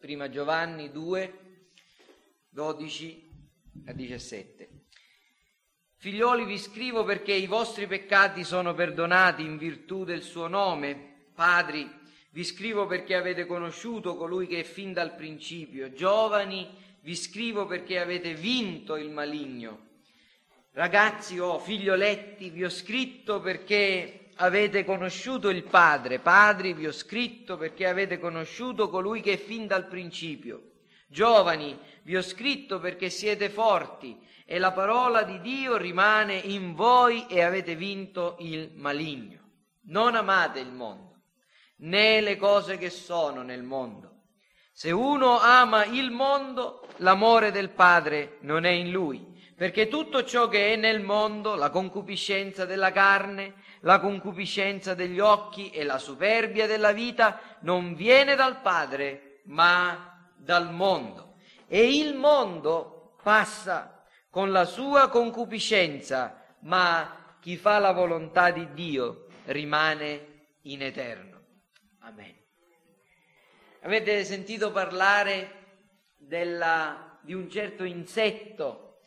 Prima Giovanni 2, 12 a 17. Figlioli vi scrivo perché i vostri peccati sono perdonati in virtù del suo nome. Padri, vi scrivo perché avete conosciuto colui che è fin dal principio. Giovani, vi scrivo perché avete vinto il maligno. Ragazzi o oh, figlioletti, vi ho scritto perché avete conosciuto il Padre. Padri, vi ho scritto perché avete conosciuto colui che è fin dal principio. Giovani, vi ho scritto perché siete forti e la parola di Dio rimane in voi e avete vinto il maligno. Non amate il mondo, né le cose che sono nel mondo. Se uno ama il mondo, l'amore del Padre non è in lui, perché tutto ciò che è nel mondo, la concupiscenza della carne, la concupiscenza degli occhi e la superbia della vita, non viene dal Padre, ma dal mondo. E il mondo passa con la sua concupiscenza, ma chi fa la volontà di Dio rimane in eterno. Amen. Avete sentito parlare della, di un certo insetto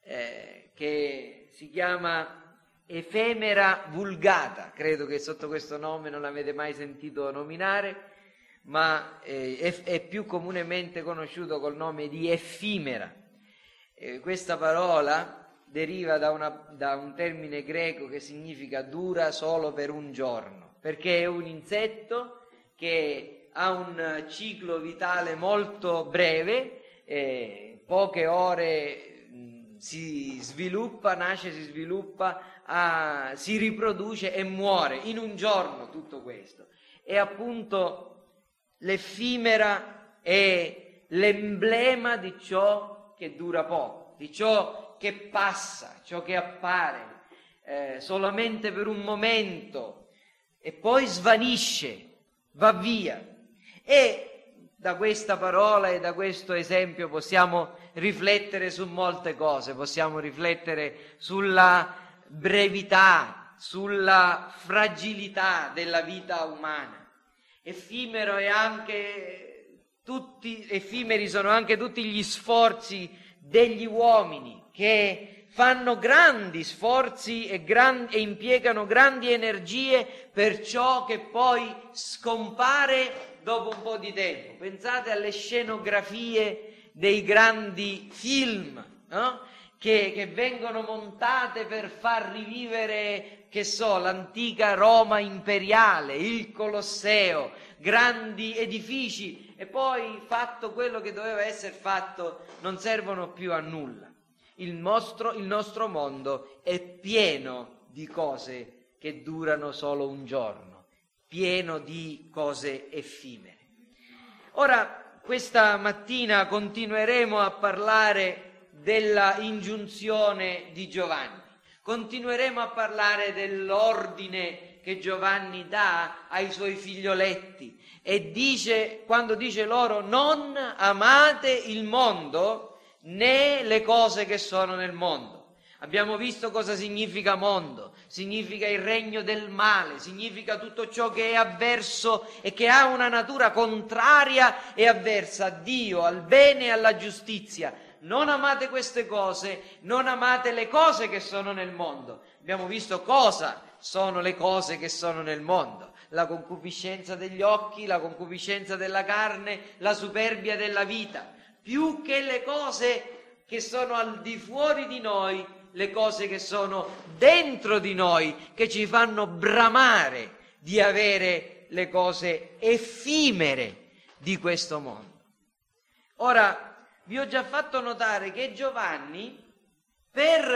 eh, che si chiama effemera vulgata, credo che sotto questo nome non l'avete mai sentito nominare, ma eh, è, più comunemente conosciuto col nome di effimera. Eh, questa parola deriva da, una, da un termine greco che significa dura solo per un giorno, perché è un insetto che ha un ciclo vitale molto breve, eh, poche ore si sviluppa, nasce, si sviluppa, ah, si riproduce e muore in un giorno tutto questo. E appunto l'effimera è l'emblema di ciò che dura poco, di ciò che passa, ciò che appare eh, solamente per un momento e poi svanisce, va via. E da questa parola e da questo esempio possiamo riflettere su molte cose, possiamo riflettere sulla brevità, sulla fragilità della vita umana. Effimero è anche tutti effimeri sono anche tutti gli sforzi degli uomini che fanno grandi sforzi e, gran, e, impiegano grandi energie per ciò che poi scompare dopo un po' di tempo. Pensate alle scenografie dei grandi film, no? che, che vengono montate per far rivivere, che so, l'antica Roma imperiale, il Colosseo, grandi edifici e poi fatto quello che doveva essere fatto non servono più a nulla. Il nostro, il nostro mondo è pieno di cose che durano solo un giorno, pieno di cose effimere. Ora, questa mattina continueremo a parlare della ingiunzione di Giovanni, continueremo a parlare dell'ordine che Giovanni dà ai suoi figlioletti e dice, quando dice loro non amate il mondo né le cose che sono nel mondo. Abbiamo visto cosa significa mondo, significa il regno del male, significa tutto ciò che è avverso e che ha una natura contraria e avversa a Dio, al bene e alla giustizia. Non amate queste cose, non amate le cose che sono nel mondo. Abbiamo visto cosa sono le cose che sono nel mondo. La concupiscenza degli occhi, la concupiscenza della carne, la superbia della vita. Più che le cose che sono al di fuori di noi, le cose che sono dentro di noi, che ci fanno bramare di avere le cose effimere di questo mondo. Ora, vi ho già fatto notare che Giovanni, per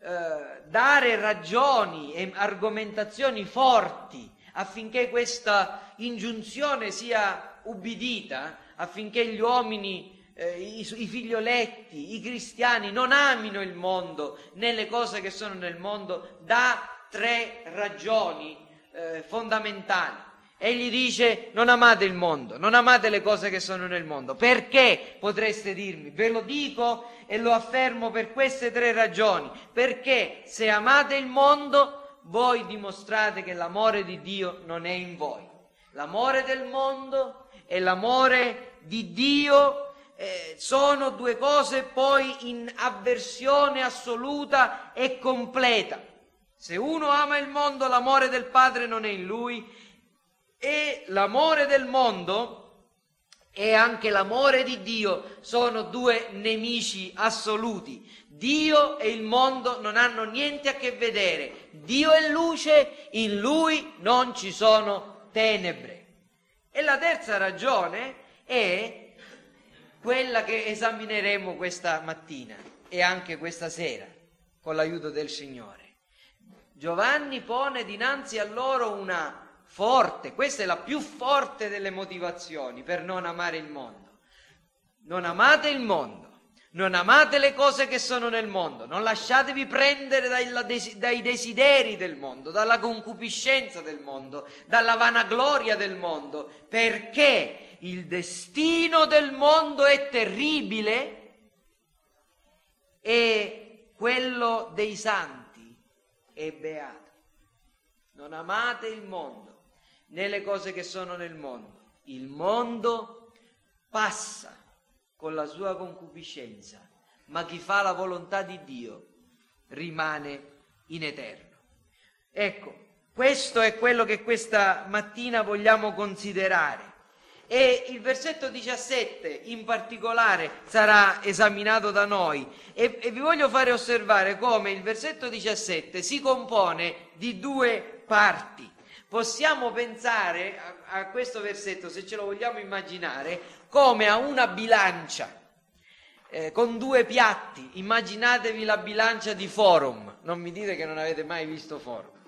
eh, dare ragioni e argomentazioni forti affinché questa ingiunzione sia ubbidita, affinché gli uomini, eh, i, i figlioletti, i cristiani non amino il mondo né le cose che sono nel mondo, dà tre ragioni eh, fondamentali. Egli dice non amate il mondo, non amate le cose che sono nel mondo. Perché potreste dirmi? Ve lo dico e lo affermo per queste tre ragioni. Perché se amate il mondo, voi dimostrate che l'amore di Dio non è in voi. L'amore del mondo è l'amore di Dio eh, sono due cose poi in avversione assoluta e completa. Se uno ama il mondo, l'amore del Padre non è in lui e l'amore del mondo e anche l'amore di Dio sono due nemici assoluti. Dio e il mondo non hanno niente a che vedere. Dio è luce, in lui non ci sono tenebre. E la terza ragione è quella che esamineremo questa mattina e anche questa sera con l'aiuto del Signore. Giovanni pone dinanzi a loro una forte, questa è la più forte delle motivazioni per non amare il mondo. Non amate il mondo, non amate le cose che sono nel mondo, non lasciatevi prendere dai, desideri del mondo, dalla concupiscenza del mondo, dalla vanagloria del mondo, perché il destino del mondo è terribile e quello dei santi è beato. Non amate il mondo né le cose che sono nel mondo. Il mondo passa con la sua concupiscenza, ma chi fa la volontà di Dio rimane in eterno. Ecco, questo è quello che questa mattina vogliamo considerare. E il versetto 17 in particolare sarà esaminato da noi e, e vi voglio fare osservare come il versetto 17 si compone di due parti possiamo pensare a, a, questo versetto, se ce lo vogliamo immaginare, come a una bilancia eh, con due piatti. Immaginatevi la bilancia di Forum, non mi dite che non avete mai visto Forum.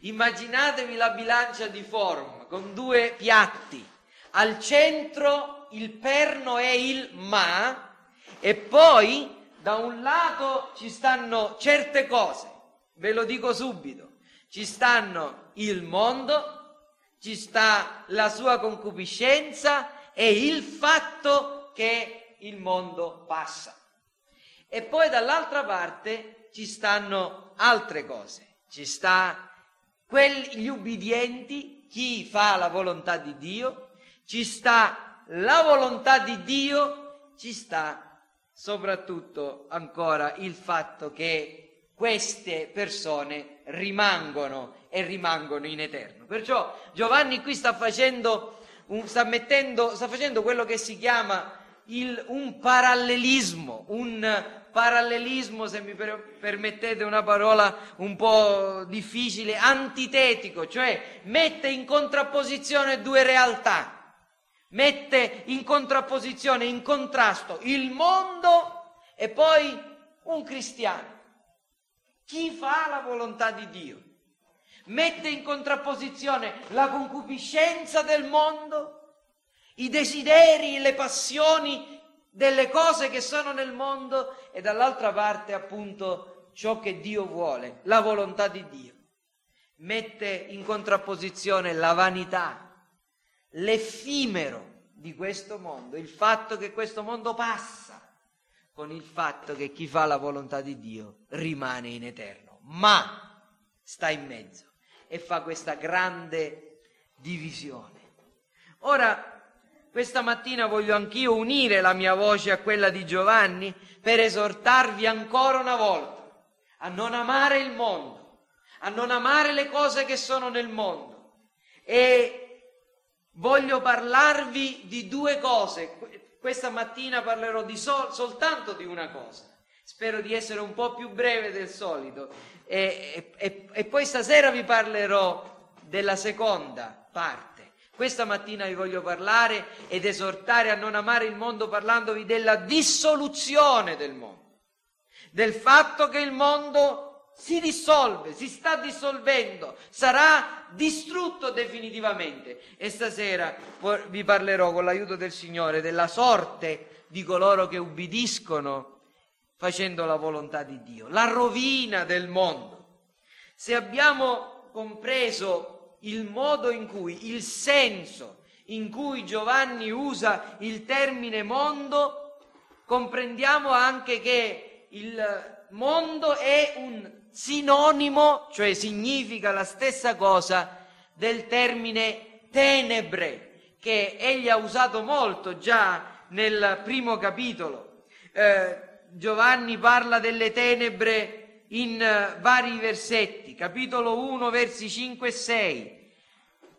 Immaginatevi la bilancia di Forum con due piatti. Al centro il perno è il ma e poi da un lato ci stanno certe cose, ve lo dico subito ci stanno il mondo, ci sta la sua concupiscenza e il fatto che il mondo passa. E poi dall'altra parte ci stanno altre cose, ci sta gli ubbidienti, chi fa la volontà di Dio, ci sta la volontà di Dio, ci sta soprattutto ancora il fatto che queste persone rimangono e rimangono in eterno. Perciò Giovanni qui sta facendo, sta mettendo, sta facendo quello che si chiama il, un parallelismo, un parallelismo, se mi per, permettete una parola un po' difficile, antitetico, cioè mette in contrapposizione due realtà, mette in contrapposizione, in contrasto il mondo e poi un cristiano chi fa la volontà di Dio. Mette in contrapposizione la concupiscenza del mondo, i desideri, le passioni delle cose che sono nel mondo e dall'altra parte appunto ciò che Dio vuole, la volontà di Dio. Mette in contrapposizione la vanità, l'effimero di questo mondo, il fatto che questo mondo passa con il fatto che chi fa la volontà di Dio rimane in eterno, ma sta in mezzo e fa questa grande divisione. Ora, questa mattina voglio anch'io unire la mia voce a quella di Giovanni per esortarvi ancora una volta a non amare il mondo, a non amare le cose che sono nel mondo. E voglio parlarvi di due cose, questa mattina parlerò di sol- soltanto di una cosa. Spero di essere un po' più breve del solito. E, e, e poi stasera vi parlerò della seconda parte. Questa mattina vi voglio parlare ed esortare a non amare il mondo parlandovi della dissoluzione del mondo, del fatto che il mondo si dissolve, si sta dissolvendo, sarà distrutto definitivamente. E stasera vi parlerò con l'aiuto del Signore della sorte di coloro che ubbidiscono facendo la volontà di Dio, la rovina del mondo. Se abbiamo compreso il modo in cui, il senso in cui Giovanni usa il termine mondo, comprendiamo anche che il mondo è un sinonimo, cioè significa la stessa cosa del termine tenebre, che egli ha usato molto già nel primo capitolo. Eh, Giovanni parla delle tenebre in eh, vari versetti, capitolo 1, versi 5 e 6.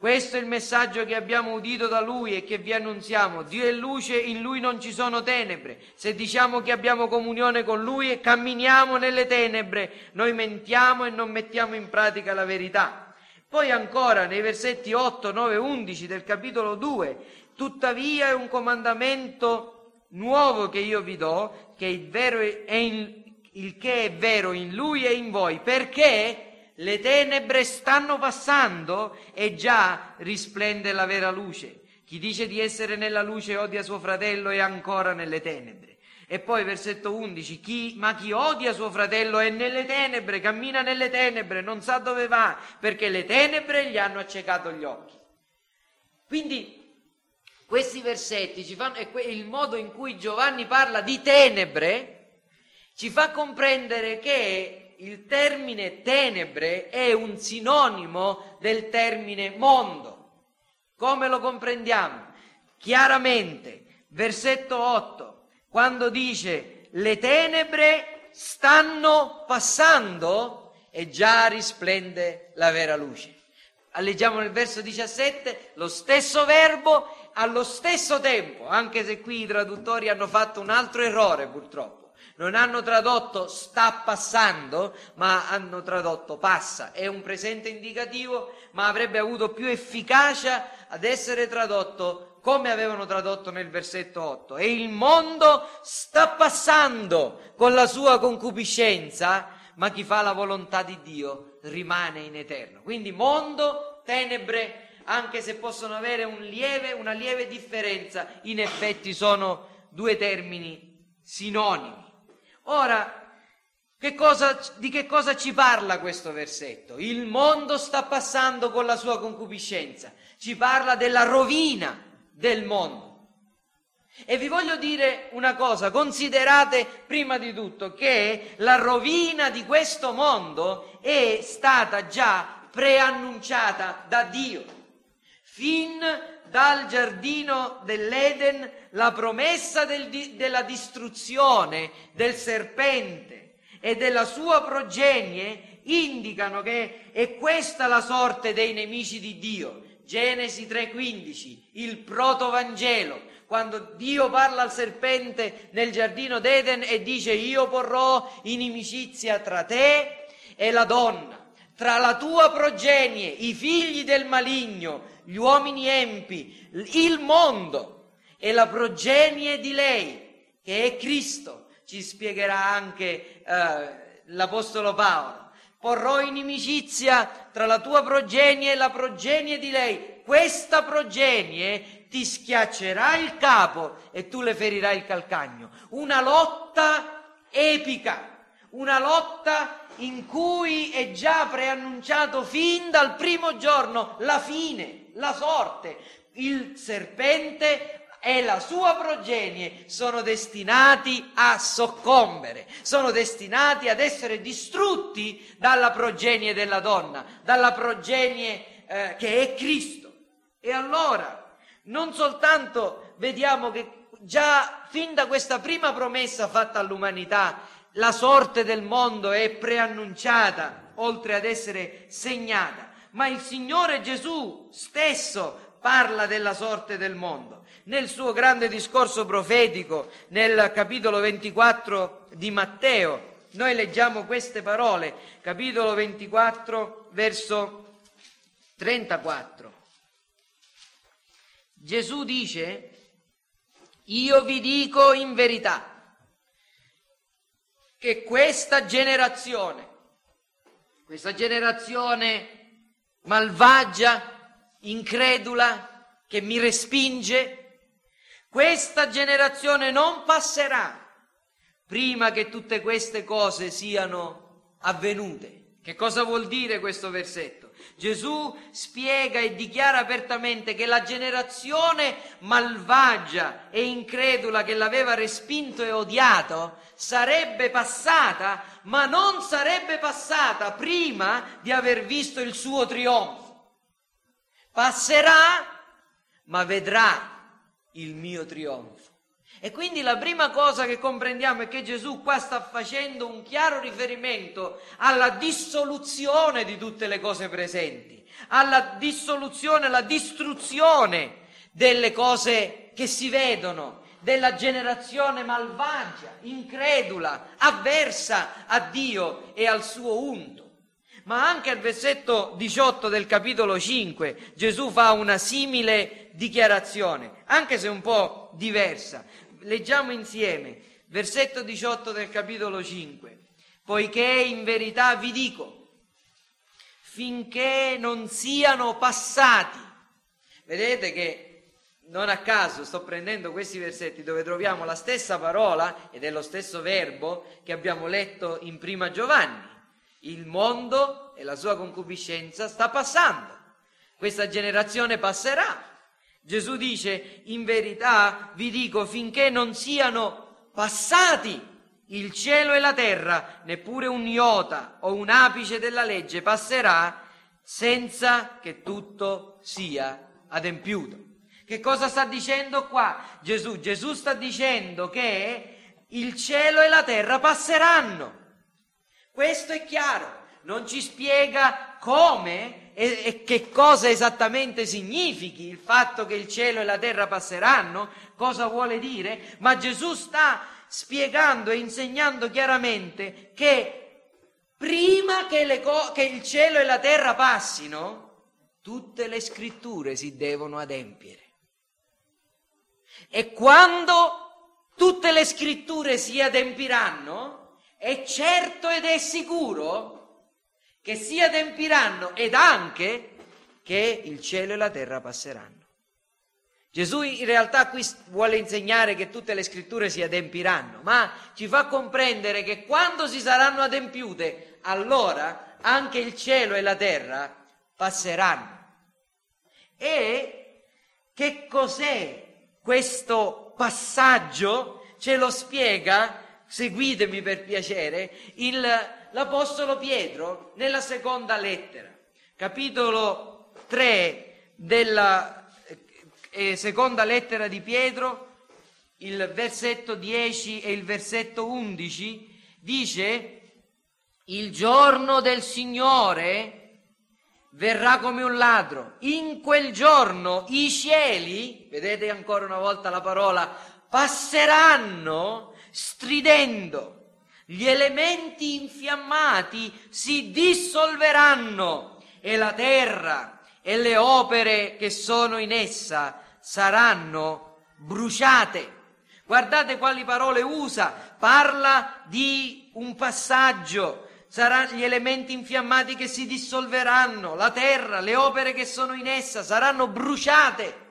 Questo è il messaggio che abbiamo udito da Lui e che vi annunziamo. Dio è luce, in Lui non ci sono tenebre. Se diciamo che abbiamo comunione con Lui e camminiamo nelle tenebre, noi mentiamo e non mettiamo in pratica la verità. Poi ancora nei versetti 8, 9, 11 del capitolo 2, tuttavia è un comandamento nuovo che io vi do, che il, è in, il che è vero in Lui e in voi, perché le tenebre stanno passando e già risplende la vera luce. Chi dice di essere nella luce odia suo fratello è ancora nelle tenebre. E poi versetto 11, chi, ma chi odia suo fratello è nelle tenebre, cammina nelle tenebre, non sa dove va, perché le tenebre gli hanno accecato gli occhi. Quindi questi versetti ci fanno, e il modo in cui Giovanni parla di tenebre ci fa comprendere che il termine tenebre è un sinonimo del termine mondo. Come lo comprendiamo? Chiaramente, versetto 8, quando dice le tenebre stanno passando e già risplende la vera luce. Leggiamo nel verso 17 lo stesso verbo allo stesso tempo, anche se qui i traduttori hanno fatto un altro errore purtroppo non hanno tradotto sta passando, ma hanno tradotto passa. È un presente indicativo, ma avrebbe avuto più efficacia ad essere tradotto come avevano tradotto nel versetto 8. E il mondo sta passando con la sua concupiscenza, ma chi fa la volontà di Dio rimane in eterno. Quindi mondo, tenebre, anche se possono avere un lieve, una lieve differenza, in effetti sono due termini sinonimi. Ora, che cosa, di che cosa ci parla questo versetto? Il mondo sta passando con la sua concupiscenza, ci parla della rovina del mondo. E vi voglio dire una cosa, considerate prima di tutto che la rovina di questo mondo è stata già preannunciata da Dio. Fin dal giardino dell'Eden la promessa del, della distruzione del serpente e della sua progenie indicano che è questa la sorte dei nemici di Dio. Genesi 3:15, il protovangelo, quando Dio parla al serpente nel giardino d'Eden e dice io porrò inimicizia tra te e la donna, tra la tua progenie, i figli del maligno, gli uomini empi, il mondo e la progenie di lei, che è Cristo, ci spiegherà anche eh, l'Apostolo Paolo. Porrò inimicizia tra la tua progenie e la progenie di lei. Questa progenie ti schiaccerà il capo e tu le ferirai il calcagno. Una lotta epica, una lotta in cui è già preannunciato fin dal primo giorno la fine la sorte. Il serpente e la sua progenie sono destinati a soccombere, sono destinati ad essere distrutti dalla progenie della donna, dalla progenie eh, che è Cristo. E allora, non soltanto vediamo che già fin da questa prima promessa fatta all'umanità, la sorte del mondo è preannunciata, oltre ad essere segnata, ma il Signore Gesù stesso parla della sorte del mondo. Nel suo grande discorso profetico, nel capitolo 24 di Matteo, noi leggiamo queste parole, capitolo 24, verso 34. Gesù dice, io vi dico in verità che questa generazione, questa generazione malvagia, incredula, che mi respinge. Questa generazione non passerà prima che tutte queste cose siano avvenute. Che cosa vuol dire questo versetto? Gesù spiega e dichiara apertamente che la generazione malvagia e incredula che l'aveva respinto e odiato sarebbe passata, ma non sarebbe passata prima di aver visto il suo trionfo. Passerà, ma vedrà il mio trionfo. E quindi la prima cosa che comprendiamo è che Gesù qua sta facendo un chiaro riferimento alla dissoluzione di tutte le cose presenti, alla dissoluzione, alla distruzione delle cose che si vedono, della generazione malvagia, incredula, avversa a Dio e al suo unto. Ma anche al versetto 18 del capitolo 5 Gesù fa una simile dichiarazione, anche se un po' diversa leggiamo insieme, versetto 18 del capitolo 5. Poiché in verità vi dico, finché non siano passati, vedete che non a caso sto prendendo questi versetti dove troviamo la stessa parola ed è lo stesso verbo che abbiamo letto in prima Giovanni. Il mondo e la sua concupiscenza sta passando. Questa generazione passerà, Gesù dice, in verità vi dico, finché non siano passati il cielo e la terra, neppure un iota o un apice della legge passerà senza che tutto sia adempiuto. Che cosa sta dicendo qua Gesù? Gesù sta dicendo che il cielo e la terra passeranno. Questo è chiaro, non ci spiega come e, e che cosa esattamente significhi il fatto che il cielo e la terra passeranno, cosa vuole dire, ma Gesù sta spiegando e insegnando chiaramente che prima che, co- che il cielo e la terra passino, tutte le scritture si devono adempiere. E quando tutte le scritture si adempiranno, è certo ed è sicuro che si adempiranno ed anche che il cielo e la terra passeranno. Gesù in realtà qui vuole insegnare che tutte le scritture si adempiranno, ma ci fa comprendere che quando si saranno adempiute, allora anche il cielo e la terra passeranno. E che cos'è questo passaggio? Ce lo spiega, seguitemi per piacere, il l'Apostolo Pietro nella seconda lettera, capitolo 3 della eh, seconda lettera di Pietro, il versetto 10 e il versetto 11, dice, il giorno del Signore verrà come un ladro. In quel giorno i cieli, vedete ancora una volta la parola, passeranno stridendo gli elementi infiammati si dissolveranno e la terra e le opere che sono in essa saranno bruciate. Guardate quali parole usa, parla di un passaggio, saranno gli elementi infiammati che si dissolveranno, la terra, le opere che sono in essa saranno bruciate.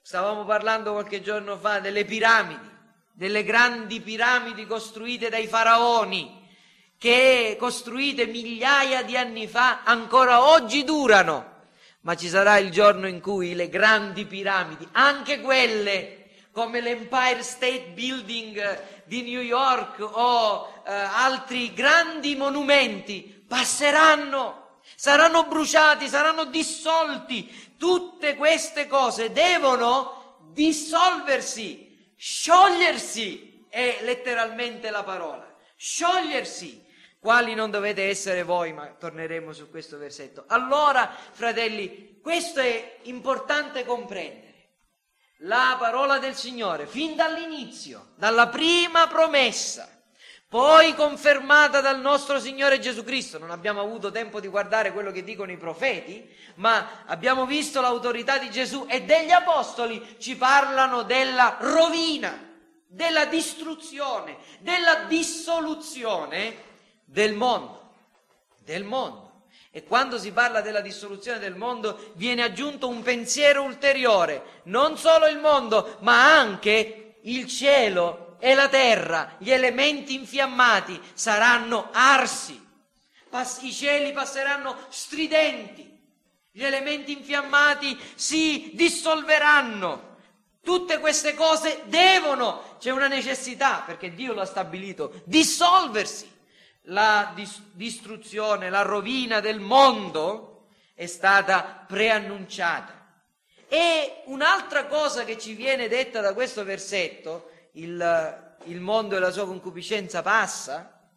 Stavamo parlando qualche giorno fa delle piramidi delle grandi piramidi costruite dai faraoni, che costruite migliaia di anni fa, ancora oggi durano. Ma ci sarà il giorno in cui le grandi piramidi, anche quelle come l'Empire State Building di New York o eh, altri grandi monumenti, passeranno, saranno bruciati, saranno dissolti. Tutte queste cose devono dissolversi Sciogliersi è letteralmente la parola. Sciogliersi. Quali non dovete essere voi, ma torneremo su questo versetto. Allora, fratelli, questo è importante comprendere. La parola del Signore, fin dall'inizio, dalla prima promessa, poi confermata dal nostro Signore Gesù Cristo. Non abbiamo avuto tempo di guardare quello che dicono i profeti, ma abbiamo visto l'autorità di Gesù e degli apostoli ci parlano della rovina, della distruzione, della dissoluzione del mondo. Del mondo. E quando si parla della dissoluzione del mondo viene aggiunto un pensiero ulteriore, non solo il mondo, ma anche il cielo e la terra, gli elementi infiammati saranno arsi, Pas- i cieli passeranno stridenti, gli elementi infiammati si dissolveranno. Tutte queste cose devono, c'è una necessità, perché Dio lo ha stabilito, dissolversi. La dis- distruzione, la rovina del mondo è stata preannunciata. E un'altra cosa che ci viene detta da questo versetto, il, il mondo e la sua concupiscenza passa,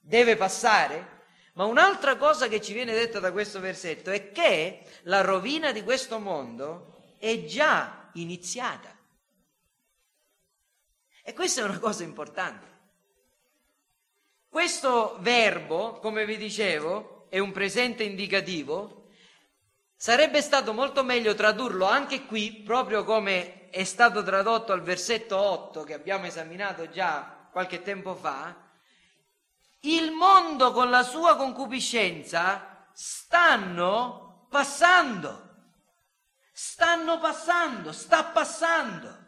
deve passare, ma un'altra cosa che ci viene detta da questo versetto è che la rovina di questo mondo è già iniziata. E questa è una cosa importante. Questo verbo, come vi dicevo, è un presente indicativo. Sarebbe stato molto meglio tradurlo anche qui, proprio come è stato tradotto al versetto 8 che abbiamo esaminato già qualche tempo fa. Il mondo con la sua concupiscenza stanno passando. Stanno passando, sta passando.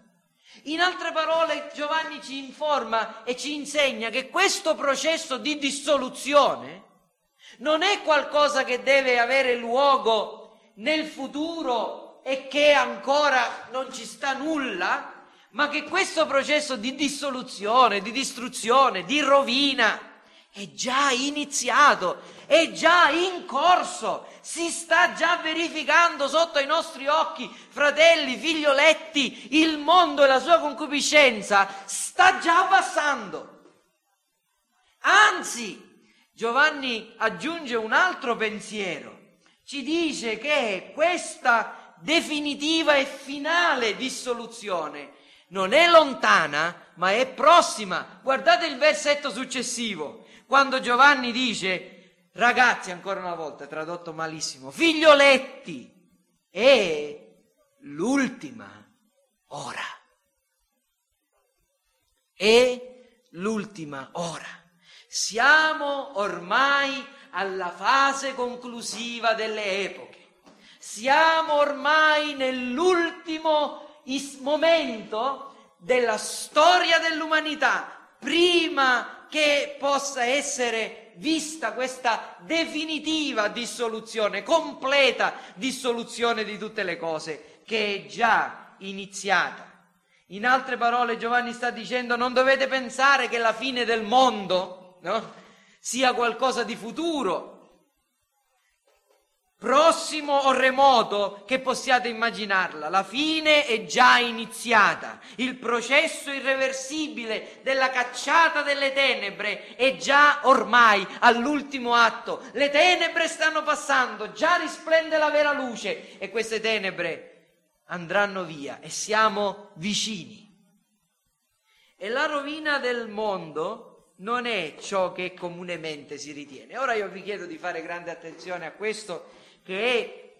In altre parole, Giovanni ci informa e ci insegna che questo processo di dissoluzione non è qualcosa che deve avere luogo nel futuro e che ancora non ci sta nulla, ma che questo processo di dissoluzione, di distruzione, di rovina è già iniziato, è già in corso si sta già verificando sotto i nostri occhi, fratelli, figlioletti, il mondo e la sua concupiscenza sta già passando. Anzi, Giovanni aggiunge un altro pensiero, ci dice che questa definitiva e finale dissoluzione non è lontana, ma è prossima. Guardate il versetto successivo, quando Giovanni dice Ragazzi, ancora una volta, tradotto malissimo, figlioletti, è l'ultima ora. È l'ultima ora. Siamo ormai alla fase conclusiva delle epoche. Siamo ormai nell'ultimo momento della storia dell'umanità, prima che possa essere vista questa definitiva dissoluzione, completa dissoluzione di tutte le cose, che è già iniziata. In altre parole Giovanni sta dicendo non dovete pensare che la fine del mondo no, sia qualcosa di futuro, prossimo o remoto che possiate immaginarla. La fine è già iniziata. Il processo irreversibile della cacciata delle tenebre è già ormai all'ultimo atto. Le tenebre stanno passando, già risplende la vera luce e queste tenebre andranno via e siamo vicini. E la rovina del mondo non è ciò che comunemente si ritiene. Ora io vi chiedo di fare grande attenzione a questo che è,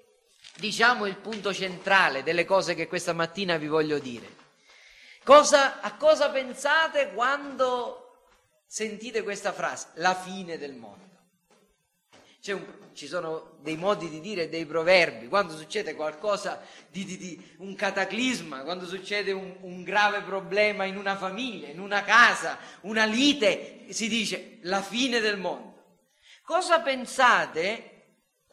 diciamo, il punto centrale delle cose che questa mattina vi voglio dire. Cosa, a cosa pensate quando sentite questa frase? La fine del mondo. Un, ci sono dei modi di dire, dei proverbi, quando succede qualcosa di, di, di un cataclisma, quando succede un, un, grave problema in una famiglia, in una casa, una lite, si dice la fine del mondo. Cosa pensate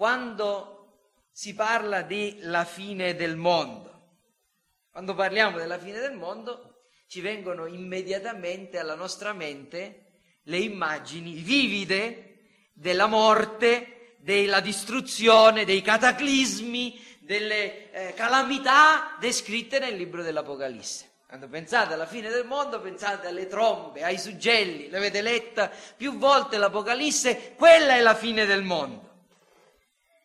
quando si parla della fine del mondo. Quando parliamo della fine del mondo ci vengono immediatamente alla nostra mente le immagini vivide della morte, della distruzione, dei cataclismi, delle eh, calamità descritte nel libro dell'Apocalisse. Quando pensate alla fine del mondo, pensate alle trombe, ai suggelli, l'avete letta più volte l'Apocalisse, quella è la fine del mondo.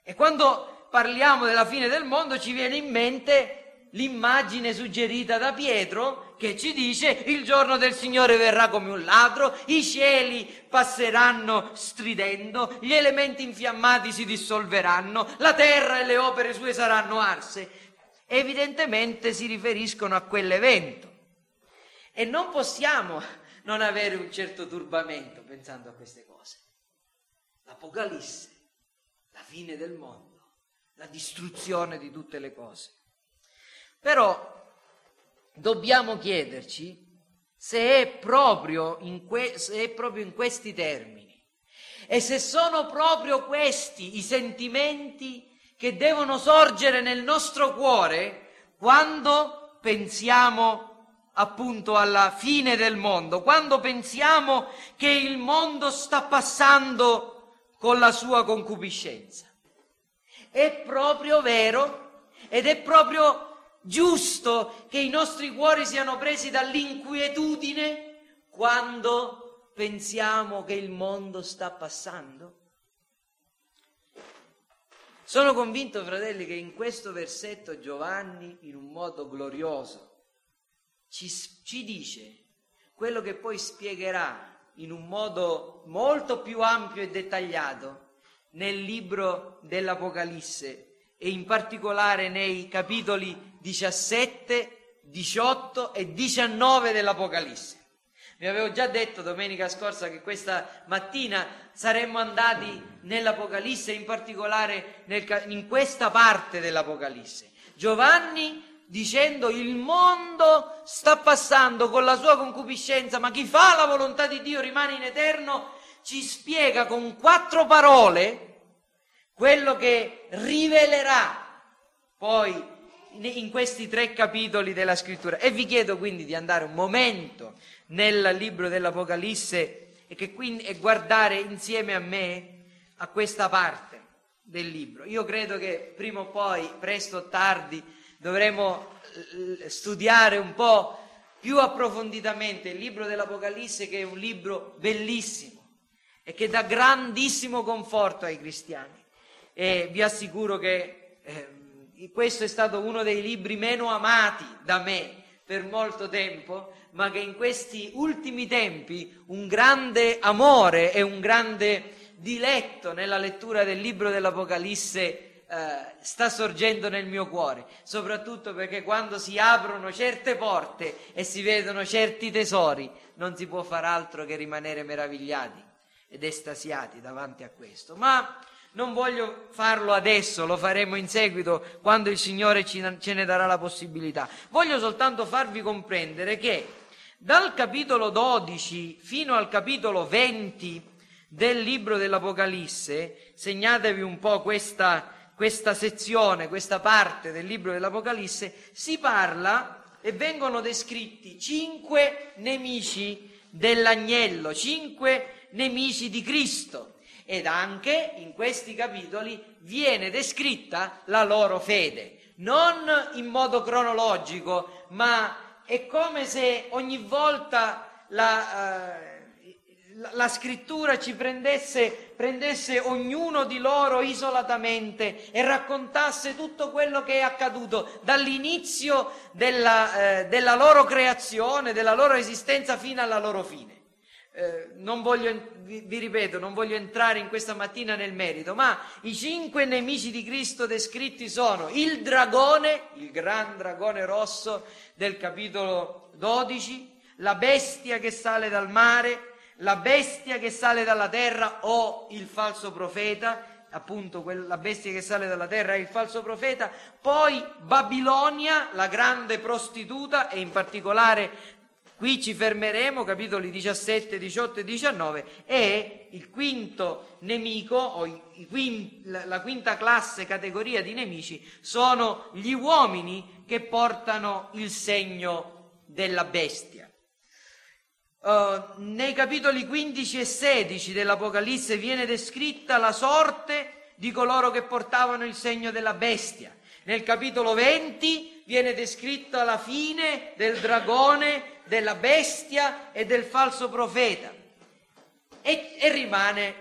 E quando parliamo della fine del mondo ci viene in mente l'immagine suggerita da Pietro che ci dice il giorno del Signore verrà come un ladro, i cieli passeranno stridendo, gli elementi infiammati si dissolveranno, la terra e le opere sue saranno arse. Evidentemente si riferiscono a quell'evento. E non possiamo non avere un certo turbamento pensando a queste cose. L'Apocalisse la fine del mondo, la distruzione di tutte le cose. Però dobbiamo chiederci se è proprio in, que- è proprio in questi termini e se sono proprio questi i sentimenti che devono sorgere nel nostro cuore quando pensiamo appunto alla fine del mondo, quando pensiamo che il mondo sta passando con la sua concupiscenza. È proprio vero ed è proprio giusto che i nostri cuori siano presi dall'inquietudine quando pensiamo che il mondo sta passando? Sono convinto, fratelli, che in questo versetto Giovanni, in un modo glorioso, ci, ci dice quello che poi spiegherà in un modo molto più ampio e dettagliato nel libro dell'Apocalisse e in particolare nei capitoli 17, 18 e 19 dell'Apocalisse. Vi avevo già detto domenica scorsa che questa mattina saremmo andati nell'Apocalisse, in particolare nel, in questa parte dell'Apocalisse. Giovanni dicendo il mondo sta passando con la sua concupiscenza, ma chi fa la volontà di Dio rimane in eterno, ci spiega con quattro parole quello che rivelerà poi in questi tre capitoli della scrittura. E vi chiedo quindi di andare un momento nel libro dell'Apocalisse e, quindi, e guardare insieme a me a questa parte del libro. Io credo che prima o poi, presto o tardi, dovremo studiare un po' più approfonditamente il libro dell'Apocalisse che è un libro bellissimo e che dà grandissimo conforto ai cristiani. E vi assicuro che eh, questo è stato uno dei libri meno amati da me per molto tempo, ma che in questi ultimi tempi un grande amore e un grande diletto nella lettura del libro dell'Apocalisse eh, sta sorgendo nel mio cuore, soprattutto perché quando si aprono certe porte e si vedono certi tesori, non si può far altro che rimanere meravigliati ed estasiati davanti a questo. Ma non voglio farlo adesso, lo faremo in seguito quando il Signore ce ne darà la possibilità. Voglio soltanto farvi comprendere che dal capitolo 12 fino al capitolo 20 del libro dell'Apocalisse, segnatevi un po' questa, questa sezione, questa parte del libro dell'Apocalisse, si parla e vengono descritti cinque nemici dell'agnello, cinque nemici di Cristo. Ed anche in questi capitoli viene descritta la loro fede, non in modo cronologico, ma è come se ogni volta la, eh, la, scrittura ci prendesse, prendesse ognuno di loro isolatamente e raccontasse tutto quello che è accaduto dall'inizio della, eh, della loro creazione, della loro esistenza fino alla loro fine. Eh, non voglio, vi, ripeto, non voglio entrare in questa mattina nel merito, ma i cinque nemici di Cristo descritti sono il dragone, il gran dragone rosso del capitolo 12, la bestia che sale dal mare, la bestia che sale dalla terra o il falso profeta, appunto la bestia che sale dalla terra è il falso profeta, poi Babilonia, la grande prostituta e in particolare Qui ci fermeremo, capitoli 17, 18 e 19, e il quinto nemico, o i, i quint, la quinta classe, categoria di nemici, sono gli uomini che portano il segno della bestia. Uh, nei capitoli 15 e 16 dell'Apocalisse viene descritta la sorte di coloro che portavano il segno della bestia. Nel capitolo 20 viene descritta la fine del dragone della bestia e del falso profeta. E, e rimane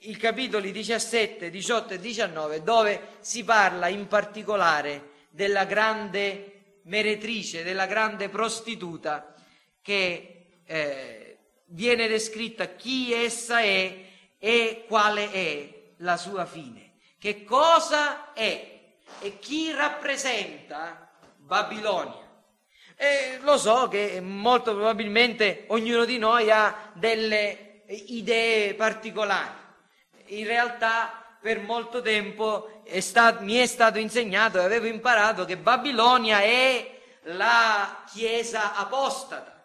i capitoli 17, 18 e 19 dove si parla in particolare della grande meretrice, della grande prostituta che eh, viene descritta chi essa è e quale è la sua fine. Che cosa è e chi rappresenta Babilonia. E lo so che molto probabilmente ognuno di noi ha delle idee particolari. In realtà per molto tempo è stato, mi è stato insegnato e avevo imparato che Babilonia è la chiesa apostata,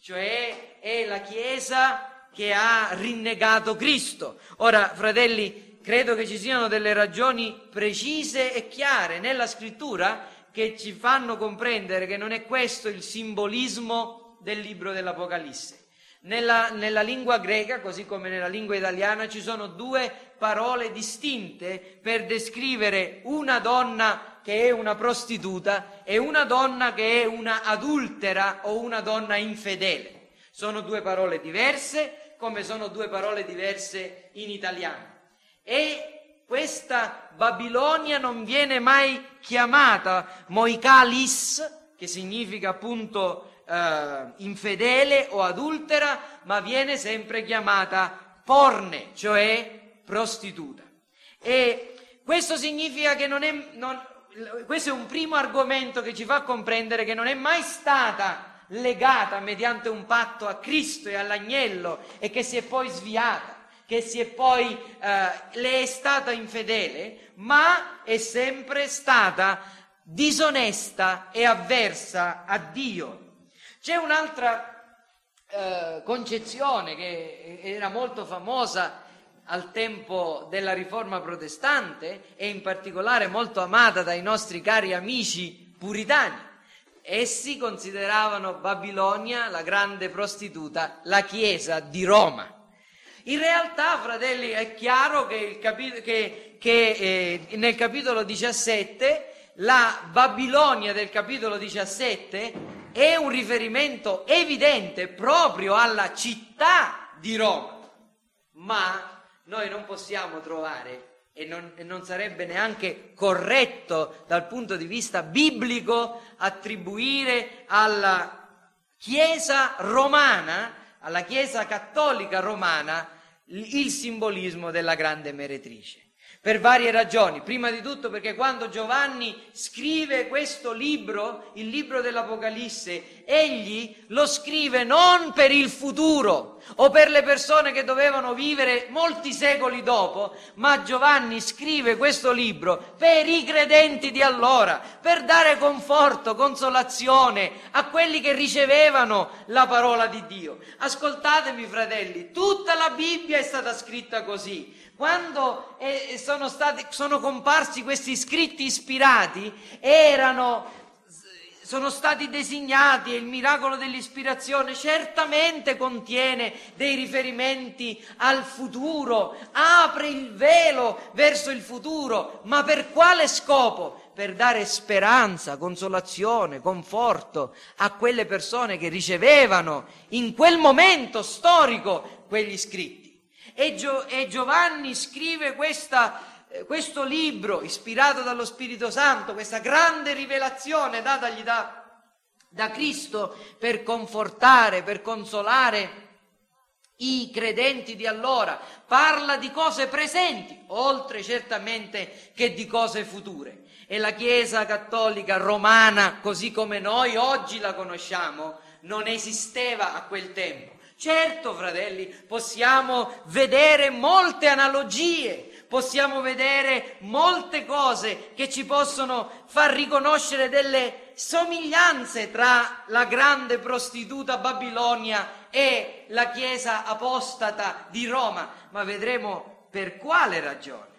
cioè è la chiesa che ha rinnegato Cristo. Ora, fratelli, credo che ci siano delle ragioni precise e chiare nella scrittura che ci fanno comprendere che non è questo il simbolismo del libro dell'Apocalisse. Nella, nella, lingua greca, così come nella lingua italiana, ci sono due parole distinte per descrivere una donna che è una prostituta e una donna che è una adultera o una donna infedele. Sono due parole diverse, come sono due parole diverse in italiano. E questa Babilonia non viene mai chiamata Moicalis, che significa appunto eh, infedele o adultera, ma viene sempre chiamata porne, cioè prostituta. E questo significa che non è, non, questo è un primo argomento che ci fa comprendere che non è mai stata legata mediante un patto a Cristo e all'agnello e che si è poi sviata, che si è poi, eh, le è stata infedele, ma è sempre stata disonesta e avversa a Dio. C'è un'altra eh, concezione che era molto famosa al tempo della riforma protestante e in particolare molto amata dai nostri cari amici puritani. Essi consideravano Babilonia, la grande prostituta, la chiesa di Roma. In realtà, fratelli, è chiaro che, capi- che, che eh, nel capitolo 17 la Babilonia del capitolo 17 è un riferimento evidente proprio alla città di Roma, ma noi non possiamo trovare e non, e non, sarebbe neanche corretto dal punto di vista biblico attribuire alla Chiesa romana, alla Chiesa cattolica romana, il simbolismo della grande meretrice per varie ragioni. Prima di tutto perché quando Giovanni scrive questo libro, il libro dell'Apocalisse, egli lo scrive non per il futuro o per le persone che dovevano vivere molti secoli dopo, ma Giovanni scrive questo libro per i credenti di allora, per dare conforto, consolazione a quelli che ricevevano la parola di Dio. Ascoltatemi fratelli, tutta la Bibbia è stata scritta così. Quando eh, sono, stati, sono comparsi questi scritti ispirati, erano sono stati designati e il miracolo dell'ispirazione certamente contiene dei riferimenti al futuro, apre il velo verso il futuro, ma per quale scopo? Per dare speranza, consolazione, conforto a quelle persone che ricevevano in quel momento storico quegli scritti. E, Gio, e Giovanni scrive questa, eh, questo libro ispirato dallo Spirito Santo, questa grande rivelazione datagli da, da Cristo per confortare, per consolare i credenti di allora, parla di cose presenti, oltre certamente che di cose future. E la Chiesa cattolica romana, così come noi oggi la conosciamo, non esisteva a quel tempo. Certo, fratelli, possiamo vedere molte analogie, possiamo vedere molte cose che ci possono far riconoscere delle somiglianze tra la grande prostituta Babilonia e la chiesa apostata di Roma, ma vedremo per quale ragione.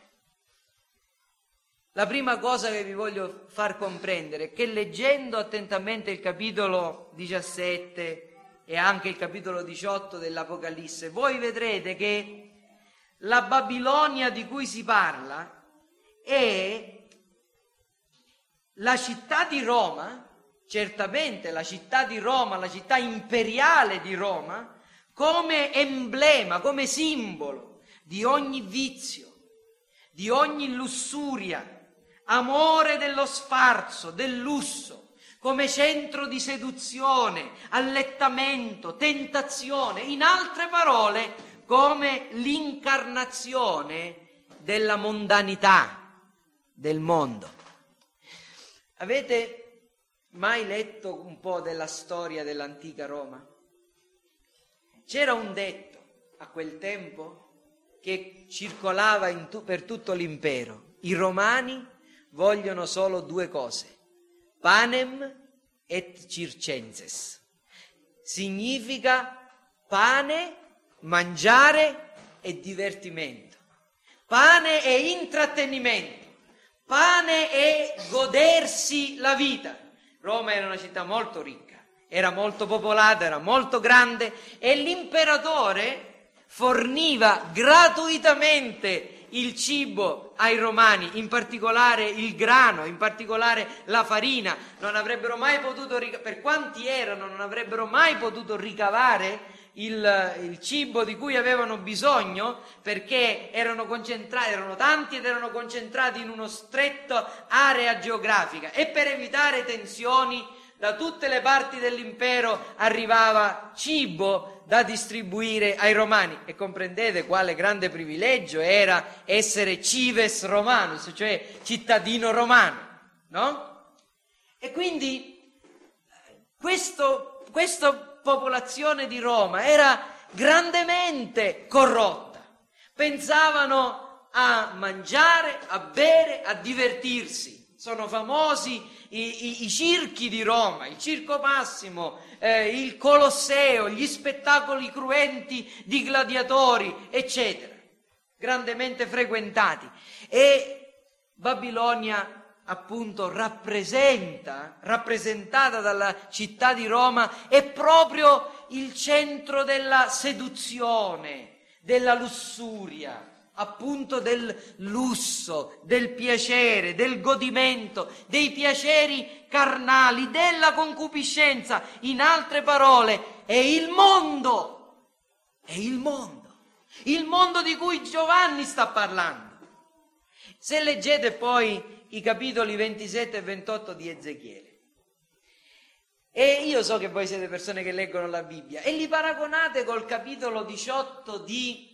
La prima cosa che vi voglio far comprendere è che leggendo attentamente il capitolo 17, e anche il capitolo 18 dell'Apocalisse, voi vedrete che la Babilonia di cui si parla è la città di Roma, certamente la città di Roma, la città imperiale di Roma, come emblema, come simbolo di ogni vizio, di ogni lussuria, amore dello sfarzo, del lusso, come centro di seduzione, allettamento, tentazione, in altre parole, come l'incarnazione della mondanità del mondo. Avete mai letto un po' della storia dell'antica Roma? C'era un detto a quel tempo che circolava tu, per tutto l'impero. I romani vogliono solo due cose, panem et circenses. Significa pane, mangiare e divertimento. Pane e intrattenimento. Pane e godersi la vita. Roma era una città molto ricca, era molto popolata, era molto grande e l'imperatore forniva gratuitamente il cibo ai romani, in particolare il grano, in particolare la farina, non avrebbero mai potuto, per quanti erano, non avrebbero mai potuto ricavare il, il, cibo di cui avevano bisogno perché erano concentrati, erano tanti ed erano concentrati in una stretta area geografica. E per evitare tensioni da tutte le parti dell'impero arrivava cibo da distribuire ai romani e comprendete quale grande privilegio era essere cives romanus, cioè cittadino romano, no? E quindi questo, questo popolazione di Roma era grandemente corrotta. Pensavano a mangiare, a bere, a divertirsi. Sono famosi i, i, i circhi di Roma, il Circo Massimo, eh, il Colosseo, gli spettacoli cruenti di gladiatori, eccetera, grandemente frequentati. E Babilonia appunto rappresenta, rappresentata dalla città di Roma, è proprio il centro della seduzione, della lussuria, appunto del lusso, del piacere, del godimento, dei piaceri carnali, della concupiscenza. In altre parole, è il mondo, è il mondo, il mondo di cui Giovanni sta parlando. Se leggete poi i capitoli 27 e 28 di Ezechiele. E io so che voi siete persone che leggono la Bibbia e li paragonate col capitolo 18 di,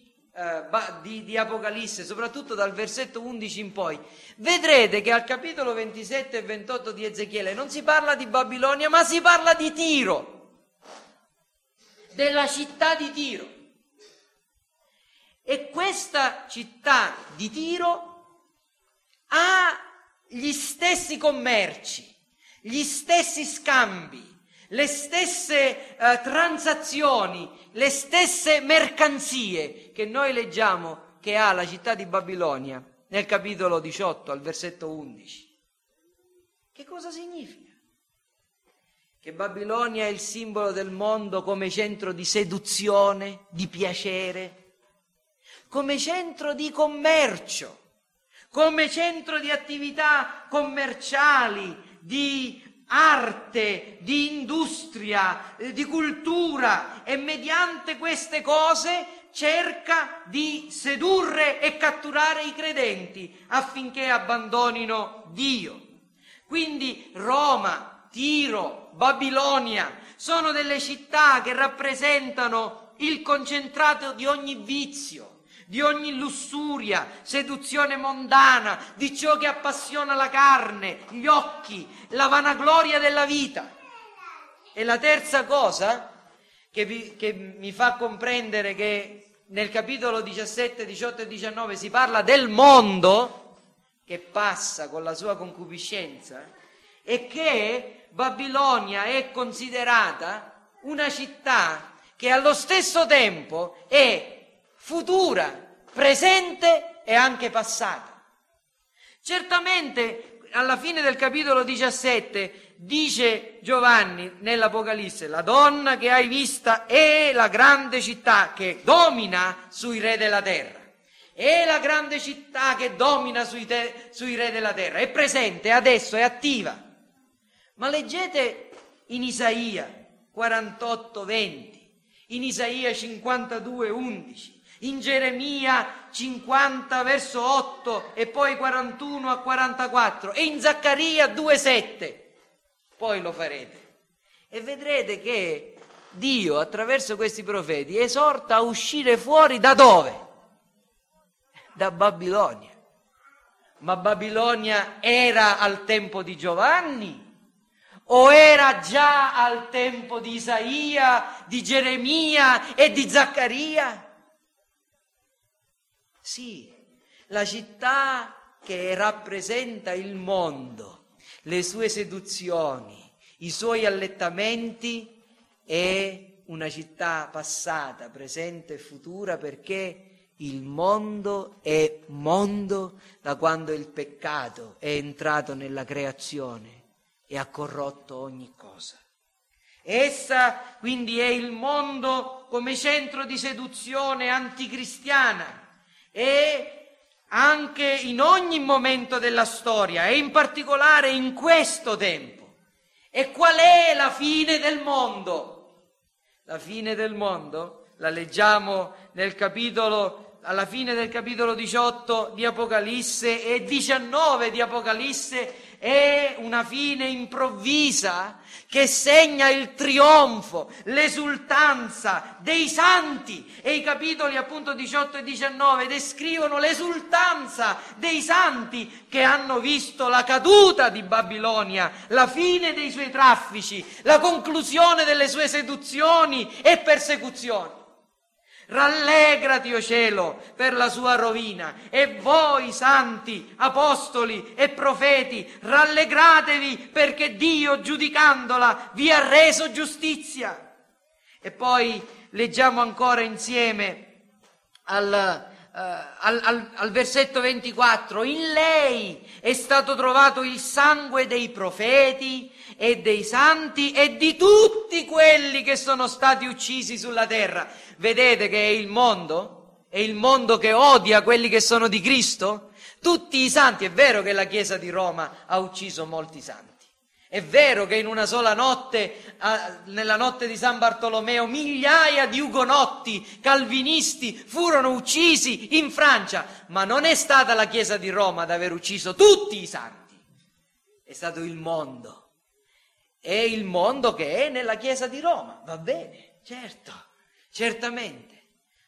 di, di, Apocalisse, soprattutto dal versetto 11 in poi. Vedrete che al capitolo 27 e 28 di Ezechiele non si parla di Babilonia, ma si parla di Tiro, della città di Tiro. E questa città di Tiro ha gli stessi commerci, gli stessi scambi, le stesse eh, transazioni, le stesse mercanzie che noi leggiamo che ha la città di Babilonia nel capitolo 18 al versetto 11. Che cosa significa? Che Babilonia è il simbolo del mondo come centro di seduzione, di piacere, come centro di commercio come centro di attività commerciali, di arte, di industria, eh, di cultura e mediante queste cose cerca di sedurre e catturare i credenti affinché abbandonino Dio. Quindi Roma, Tiro, Babilonia sono delle città che rappresentano il concentrato di ogni vizio, di ogni lussuria, seduzione mondana, di ciò che appassiona la carne, gli occhi, la vanagloria della vita. E la terza cosa che, vi, che mi fa comprendere che nel capitolo 17, 18 e 19 si parla del mondo che passa con la sua concupiscenza è che Babilonia è considerata una città che allo stesso tempo è futura, presente e anche passata. Certamente alla fine del capitolo 17 dice Giovanni nell'Apocalisse, la donna che hai vista è la grande città che domina sui re della terra. È la grande città che domina sui, te, sui re della terra. È presente, adesso, è attiva. Ma leggete in Isaia 48, 20, in Isaia 52, 11 in Geremia 50 verso 8 e poi 41 a 44 e in Zaccaria 2,7. Poi lo farete. E vedrete che Dio attraverso questi profeti esorta a uscire fuori da dove? Da Babilonia. Ma Babilonia era al tempo di Giovanni? O era già al tempo di Isaia, di Geremia e di Zaccaria? Sì, la città che rappresenta il mondo, le sue seduzioni, i suoi allettamenti è una città passata, presente e futura perché il mondo è mondo da quando il peccato è entrato nella creazione e ha corrotto ogni cosa. Essa quindi è il mondo come centro di seduzione anticristiana e anche in ogni momento della storia e in particolare in questo tempo. E qual è la fine del mondo? La fine del mondo la leggiamo nel capitolo, alla fine del capitolo 18 di Apocalisse e 19 di Apocalisse è una fine improvvisa che segna il trionfo, l'esultanza dei santi e i capitoli appunto 18 e 19 descrivono l'esultanza dei santi che hanno visto la caduta di Babilonia, la fine dei suoi traffici, la conclusione delle sue seduzioni e persecuzioni. Rallegrati, o cielo, per la sua rovina. E voi, santi, apostoli e profeti, rallegratevi perché Dio, giudicandola, vi ha reso giustizia. E poi leggiamo ancora insieme al, al, al, al, versetto 24, in lei è stato trovato il sangue dei profeti e dei santi e di tutti quelli che sono stati uccisi sulla terra. Vedete che è il mondo? È il mondo che odia quelli che sono di Cristo? Tutti i santi, è vero che la Chiesa di Roma ha ucciso molti santi. È vero che in una sola notte, nella notte di San Bartolomeo, migliaia di ugonotti, calvinisti furono uccisi in Francia, ma non è stata la Chiesa di Roma ad aver ucciso tutti i santi, è stato il mondo. È il mondo che è nella Chiesa di Roma, va bene, certo, certamente,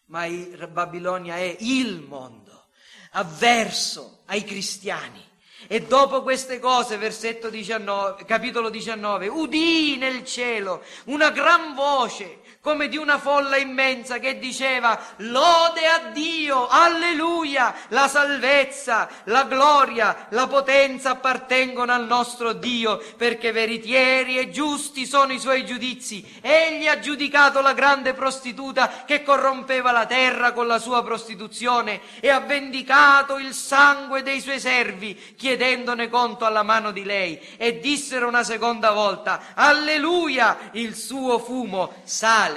ma Babilonia è il mondo, avverso ai cristiani e dopo queste cose, versetto 19, capitolo 19, udì nel cielo una gran voce come di una folla immensa che diceva lode a Dio, alleluia, la salvezza, la gloria, la potenza appartengono al nostro Dio, perché veritieri e giusti sono i suoi giudizi. Egli ha giudicato la grande prostituta che corrompeva la terra con la sua prostituzione e ha vendicato il sangue dei suoi servi, chiedendone conto alla mano di lei. E dissero una seconda volta, alleluia, il suo fumo sale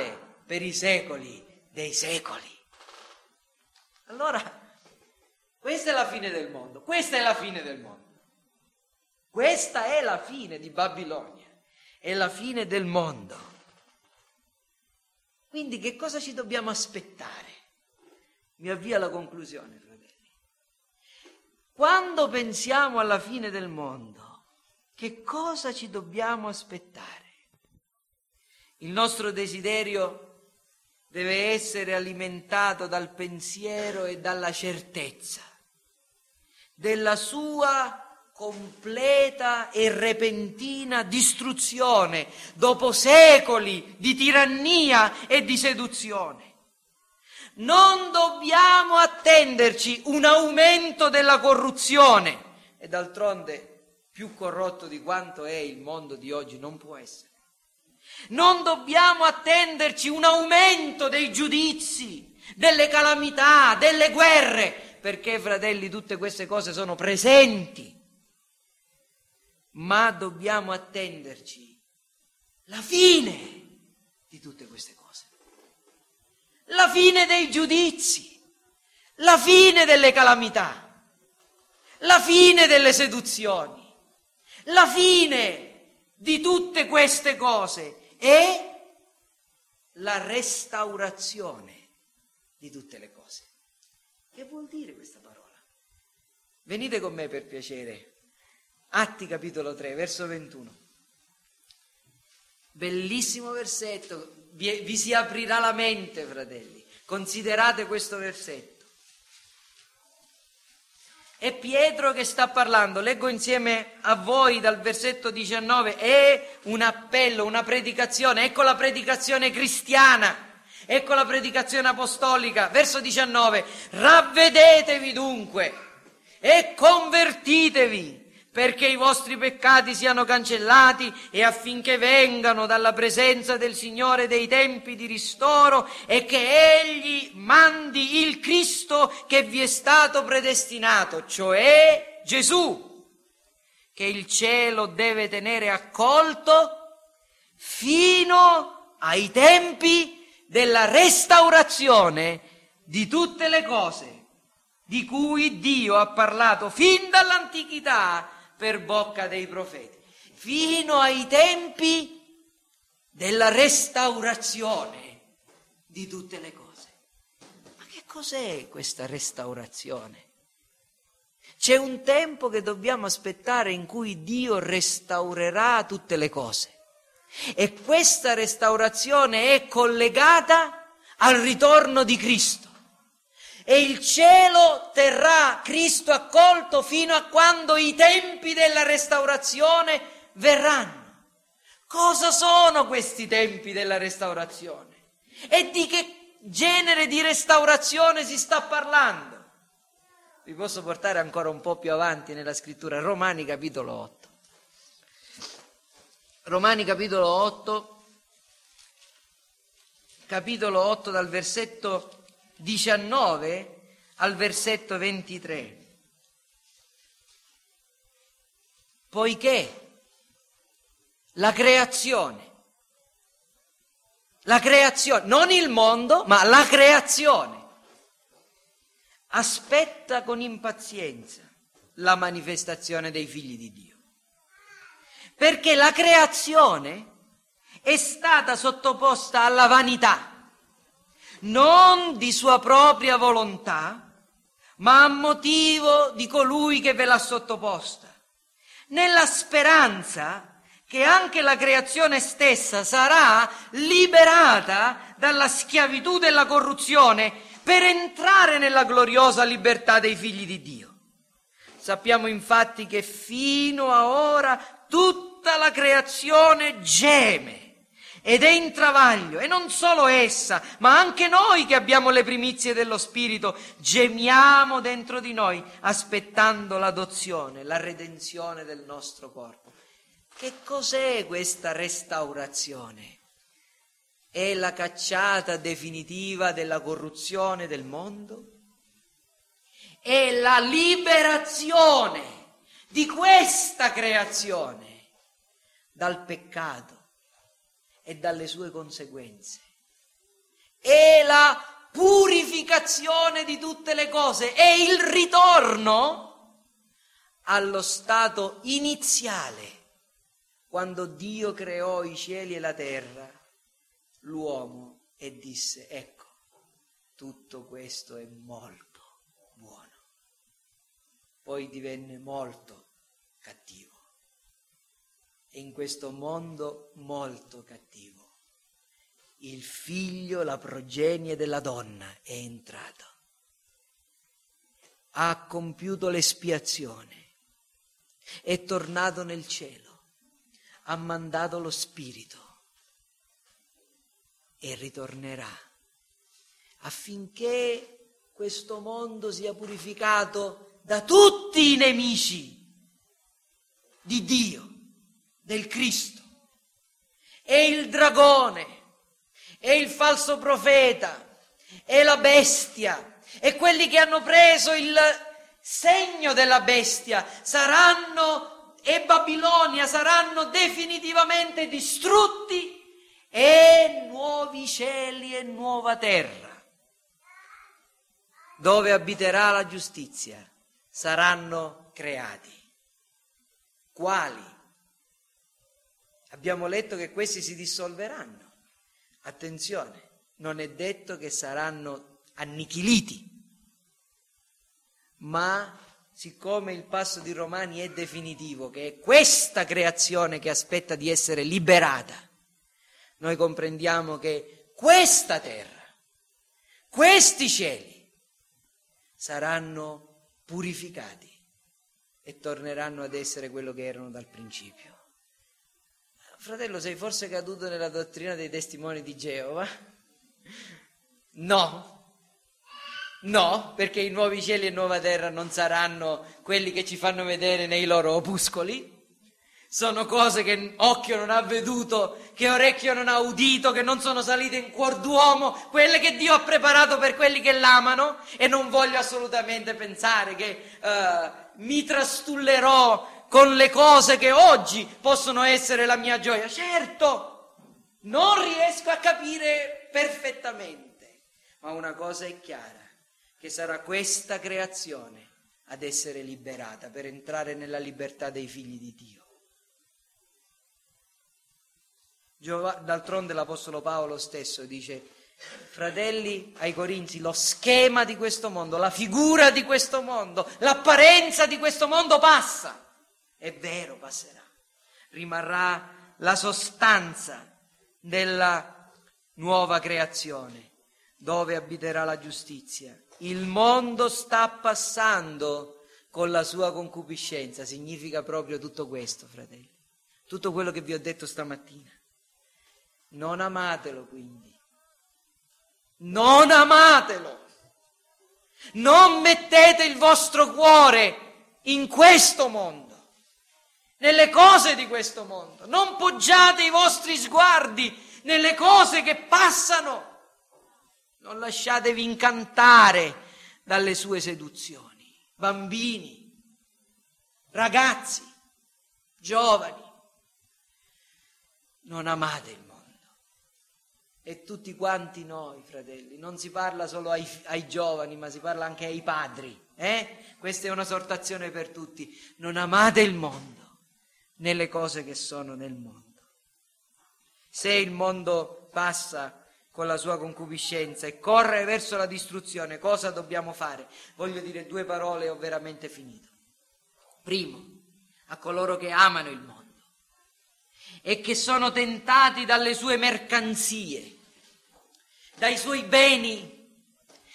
per i secoli dei secoli. Allora, questa è la fine del mondo, questa è la fine del mondo. Questa è la fine di Babilonia, è la fine del mondo. Quindi che cosa ci dobbiamo aspettare? Mi avvio alla conclusione, fratelli. Quando pensiamo alla fine del mondo, che cosa ci dobbiamo aspettare? Il nostro desiderio deve essere alimentato dal pensiero e dalla certezza della sua completa e repentina distruzione dopo secoli di tirannia e di seduzione. Non dobbiamo attenderci un aumento della corruzione e d'altronde più corrotto di quanto è il mondo di oggi non può essere. Non dobbiamo attenderci un aumento dei giudizi, delle calamità, delle guerre, perché fratelli tutte queste cose sono presenti. Ma dobbiamo attenderci la fine di tutte queste cose. La fine dei giudizi, la fine delle calamità, la fine delle seduzioni, la fine di tutte queste cose è la restaurazione di tutte le cose. Che vuol dire questa parola? Venite con me per piacere. Atti capitolo 3, verso 21. Bellissimo versetto, vi, vi si aprirà la mente, fratelli. Considerate questo versetto. È Pietro che sta parlando, leggo insieme a voi dal versetto 19, è un appello, una predicazione, ecco la predicazione cristiana, ecco la predicazione apostolica, verso 19, ravvedetevi dunque e convertitevi perché i vostri peccati siano cancellati e affinché vengano dalla presenza del Signore dei tempi di ristoro e che Egli mandi il Cristo che vi è stato predestinato, cioè Gesù, che il cielo deve tenere accolto fino ai tempi della restaurazione di tutte le cose di cui Dio ha parlato fin dall'antichità per bocca dei profeti, fino ai tempi della restaurazione di tutte le cose. Ma che cos'è questa restaurazione? C'è un tempo che dobbiamo aspettare in cui Dio restaurerà tutte le cose. E questa restaurazione è collegata al ritorno di Cristo. E il cielo terrà Cristo accolto fino a quando i tempi della restaurazione verranno. Cosa sono questi tempi della restaurazione? E di che genere di restaurazione si sta parlando? Vi posso portare ancora un po' più avanti nella scrittura, Romani capitolo 8. Romani capitolo 8, capitolo 8 dal versetto 19 al versetto 23. Poiché la creazione. La creazione, non il mondo, ma la creazione. Aspetta con impazienza la manifestazione dei figli di Dio. Perché la creazione è stata sottoposta alla vanità, non di sua propria volontà, ma a motivo di colui che ve l'ha sottoposta, nella speranza che anche la creazione stessa sarà liberata dalla schiavitù della corruzione per entrare nella gloriosa libertà dei figli di Dio. Sappiamo infatti che fino a ora tutta la creazione geme ed è in travaglio e non solo essa, ma anche noi che abbiamo le primizie dello Spirito gemiamo dentro di noi aspettando l'adozione, la redenzione del nostro corpo. Che cos'è questa restaurazione? È la cacciata definitiva della corruzione del mondo? È la liberazione di questa creazione dal peccato e dalle sue conseguenze. È la purificazione di tutte le cose, è il ritorno allo stato iniziale quando Dio creò i cieli e la terra, l'uomo e disse, ecco, tutto questo è molto buono. Poi divenne molto cattivo. E in questo mondo molto cattivo, il figlio, la progenie della donna è entrato. Ha compiuto l'espiazione, è tornato nel cielo. Ha mandato lo Spirito. E ritornerà. Affinché questo mondo sia purificato da tutti i nemici di Dio, del Cristo. È il dragone, è il falso profeta, è la bestia, e quelli che hanno preso il segno della bestia saranno e Babilonia saranno definitivamente distrutti e nuovi cieli e nuova terra, dove abiterà la giustizia, saranno creati. Quali? Abbiamo letto che questi si dissolveranno. Attenzione, non è detto che saranno annichiliti, ma siccome il passo di Romani è definitivo, che è questa creazione che aspetta di essere liberata, noi comprendiamo che questa terra, questi cieli saranno purificati e torneranno ad essere quello che erano dal principio. Fratello, sei forse caduto nella dottrina dei testimoni di Geova? No, No, perché i nuovi cieli e nuova terra non saranno quelli che ci fanno vedere nei loro opuscoli. Sono cose che occhio non ha veduto, che orecchio non ha udito, che non sono salite in cuor d'uomo, quelle che Dio ha preparato per quelli che l'amano. E non voglio assolutamente pensare che uh, mi trastullerò con le cose che oggi possono essere la mia gioia. Certo, non riesco a capire perfettamente, ma una cosa è chiara che sarà questa creazione ad essere liberata per entrare nella libertà dei figli di Dio. D'altronde l'Apostolo Paolo stesso dice, fratelli ai Corinzi, lo schema di questo mondo, la figura di questo mondo, l'apparenza di questo mondo passa. È vero, passerà. Rimarrà la sostanza della nuova creazione, dove abiterà la giustizia. Il mondo sta passando con la sua concupiscenza, significa proprio tutto questo, fratelli. Tutto quello che vi ho detto stamattina. Non amatelo quindi. Non amatelo. Non mettete il vostro cuore in questo mondo, nelle cose di questo mondo. Non poggiate i vostri sguardi nelle cose che passano. Non lasciatevi incantare dalle sue seduzioni. Bambini, ragazzi, giovani, non amate il mondo e tutti quanti noi, fratelli. Non si parla solo ai, ai giovani, ma si parla anche ai padri. Eh? Questa è una sortazione per tutti. Non amate il mondo nelle cose che sono nel mondo. Se il mondo passa con la sua concupiscenza e corre verso la distruzione, cosa dobbiamo fare? Voglio dire due parole e ho veramente finito. Primo, a coloro che amano il mondo e che sono tentati dalle sue mercanzie, dai suoi beni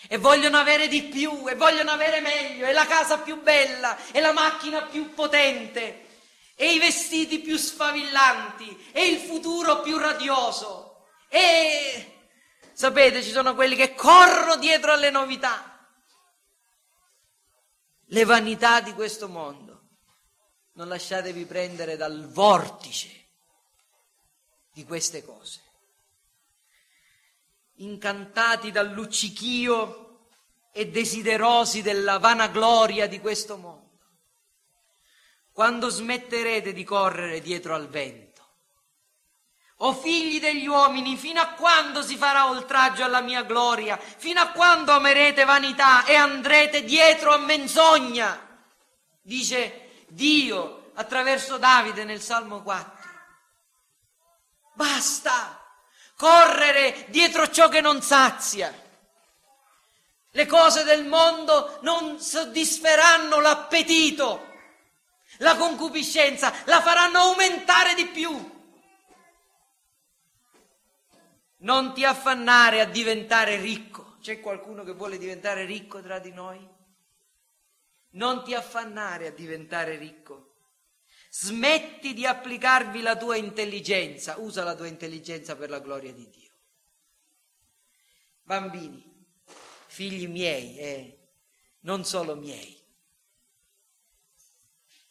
e vogliono avere di più e vogliono avere meglio e la casa più bella e la macchina più potente e i vestiti più sfavillanti e il futuro più radioso e sapete ci sono quelli che corrono dietro alle novità le vanità di questo mondo non lasciatevi prendere dal vortice di queste cose. Incantati dal luccichio e desiderosi della vanagloria di questo mondo. Quando smetterete di correre dietro al vento? O figli degli uomini, fino a quando si farà oltraggio alla mia gloria? Fino a quando amerete vanità e andrete dietro a menzogna? Dice Dio attraverso Davide nel Salmo 4. Basta correre dietro ciò che non sazia. Le cose del mondo non soddisferanno l'appetito, la concupiscenza, la faranno aumentare di più. Non ti affannare a diventare ricco. C'è qualcuno che vuole diventare ricco tra di noi? Non ti affannare a diventare ricco. Smetti di applicarvi la tua intelligenza, usa la tua intelligenza per la gloria di Dio. Bambini, figli miei, eh, non solo miei.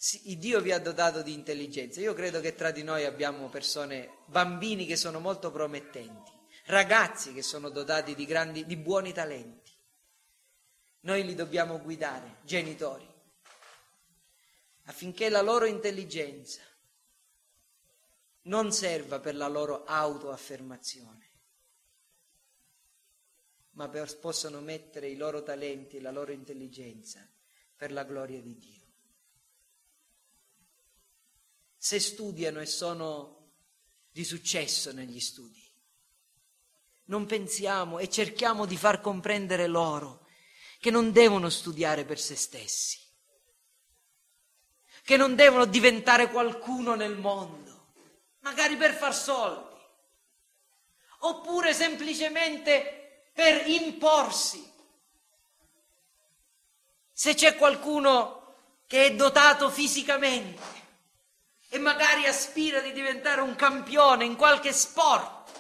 Sì, Dio vi ha dotato di intelligenza. Io credo che tra di noi abbiamo persone, bambini che sono molto promettenti, ragazzi che sono dotati di, grandi, di buoni talenti. Noi li dobbiamo guidare, genitori affinché la loro intelligenza non serva per la loro autoaffermazione, ma per, possano mettere i loro talenti e la loro intelligenza per la gloria di Dio. Se studiano e sono di successo negli studi, non pensiamo e cerchiamo di far comprendere loro che non devono studiare per se stessi, che non devono diventare qualcuno nel mondo, magari per far soldi, oppure semplicemente per imporsi. Se c'è qualcuno che è dotato fisicamente e magari aspira di diventare un campione in qualche sport,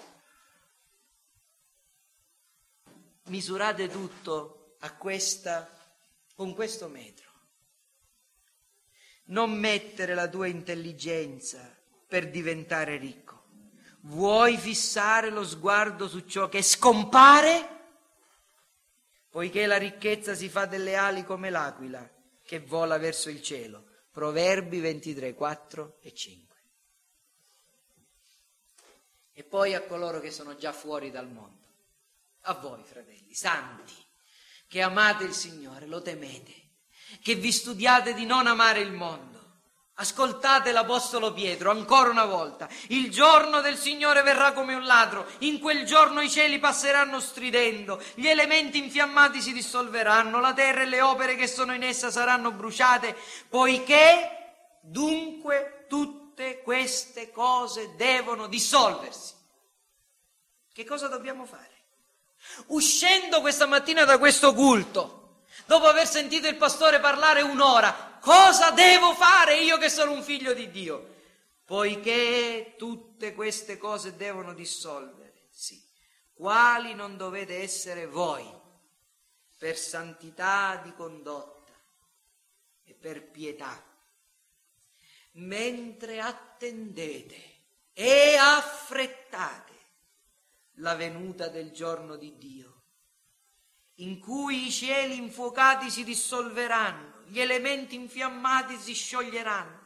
misurate tutto a questa, con questo metro non mettere la tua intelligenza per diventare ricco. Vuoi fissare lo sguardo su ciò che scompare? Poiché la ricchezza si fa delle ali come l'aquila che vola verso il cielo. Proverbi 23, 4 e 5. E poi a coloro che sono già fuori dal mondo, a voi fratelli, santi, che amate il Signore, lo temete, che vi studiate di non amare il mondo. Ascoltate l'Apostolo Pietro ancora una volta. Il giorno del Signore verrà come un ladro. In quel giorno i cieli passeranno stridendo, gli elementi infiammati si dissolveranno, la terra e le opere che sono in essa saranno bruciate, poiché dunque tutte queste cose devono dissolversi. Che cosa dobbiamo fare? Uscendo questa mattina da questo culto, dopo aver sentito il pastore parlare un'ora, cosa devo fare io che sono un figlio di Dio? Poiché tutte queste cose devono dissolversi, quali non dovete essere voi, per santità di condotta e per pietà, mentre attendete e affrettate la venuta del giorno di Dio, in cui i cieli infuocati si dissolveranno, gli elementi infiammati si scioglieranno.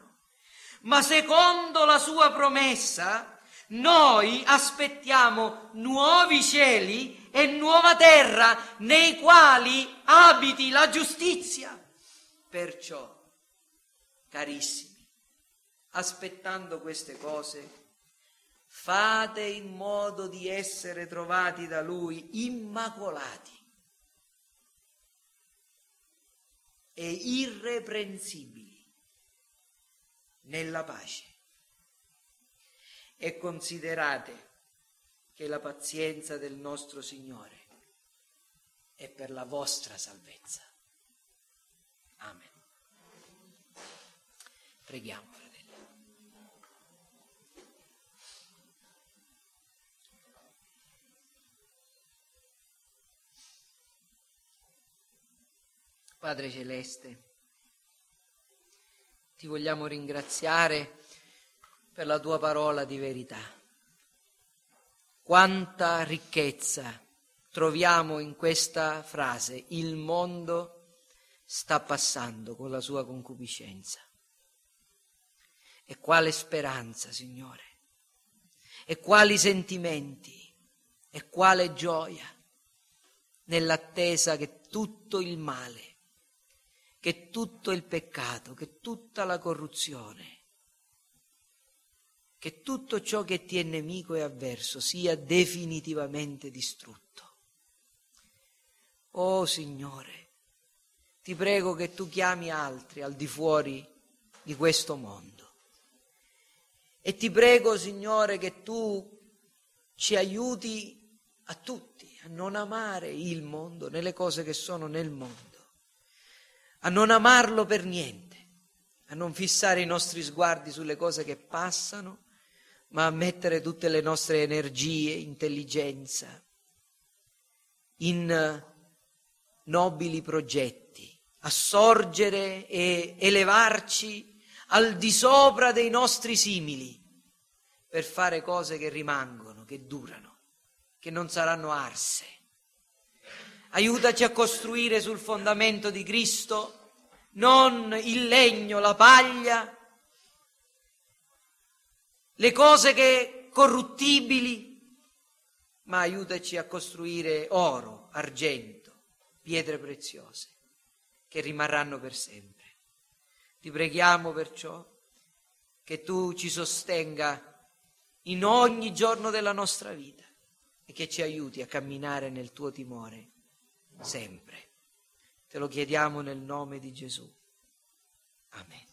Ma secondo la sua promessa, noi aspettiamo nuovi cieli e nuova terra nei quali abiti la giustizia. Perciò, carissimi, aspettando queste cose, fate in modo di essere trovati da Lui immacolati e irreprensibili nella pace. E considerate che la pazienza del nostro Signore è per la vostra salvezza. Amen. Preghiamo. Padre Celeste, ti vogliamo ringraziare per la tua parola di verità. Quanta ricchezza troviamo in questa frase, il mondo sta passando con la sua concupiscenza. E quale speranza, Signore, e quali sentimenti, e quale gioia nell'attesa che tutto il male che tutto il peccato, che tutta la corruzione, che tutto ciò che ti è nemico e avverso sia definitivamente distrutto. Oh Signore, ti prego che tu chiami altri al di fuori di questo mondo. E ti prego, Signore, che tu ci aiuti a tutti a non amare il mondo né le cose che sono nel mondo a non amarlo per niente, a non fissare i nostri sguardi sulle cose che passano, ma a mettere tutte le nostre energie, intelligenza in nobili progetti, a sorgere e elevarci al di sopra dei nostri simili per fare cose che rimangono, che durano, che non saranno arse aiutaci a costruire sul fondamento di Cristo non il legno, la paglia, le cose che corruttibili, ma aiutaci a costruire oro, argento, pietre preziose che rimarranno per sempre. Ti preghiamo perciò che tu ci sostenga in ogni giorno della nostra vita e che ci aiuti a camminare nel tuo timore sempre. Te lo chiediamo nel nome di Gesù. Amen.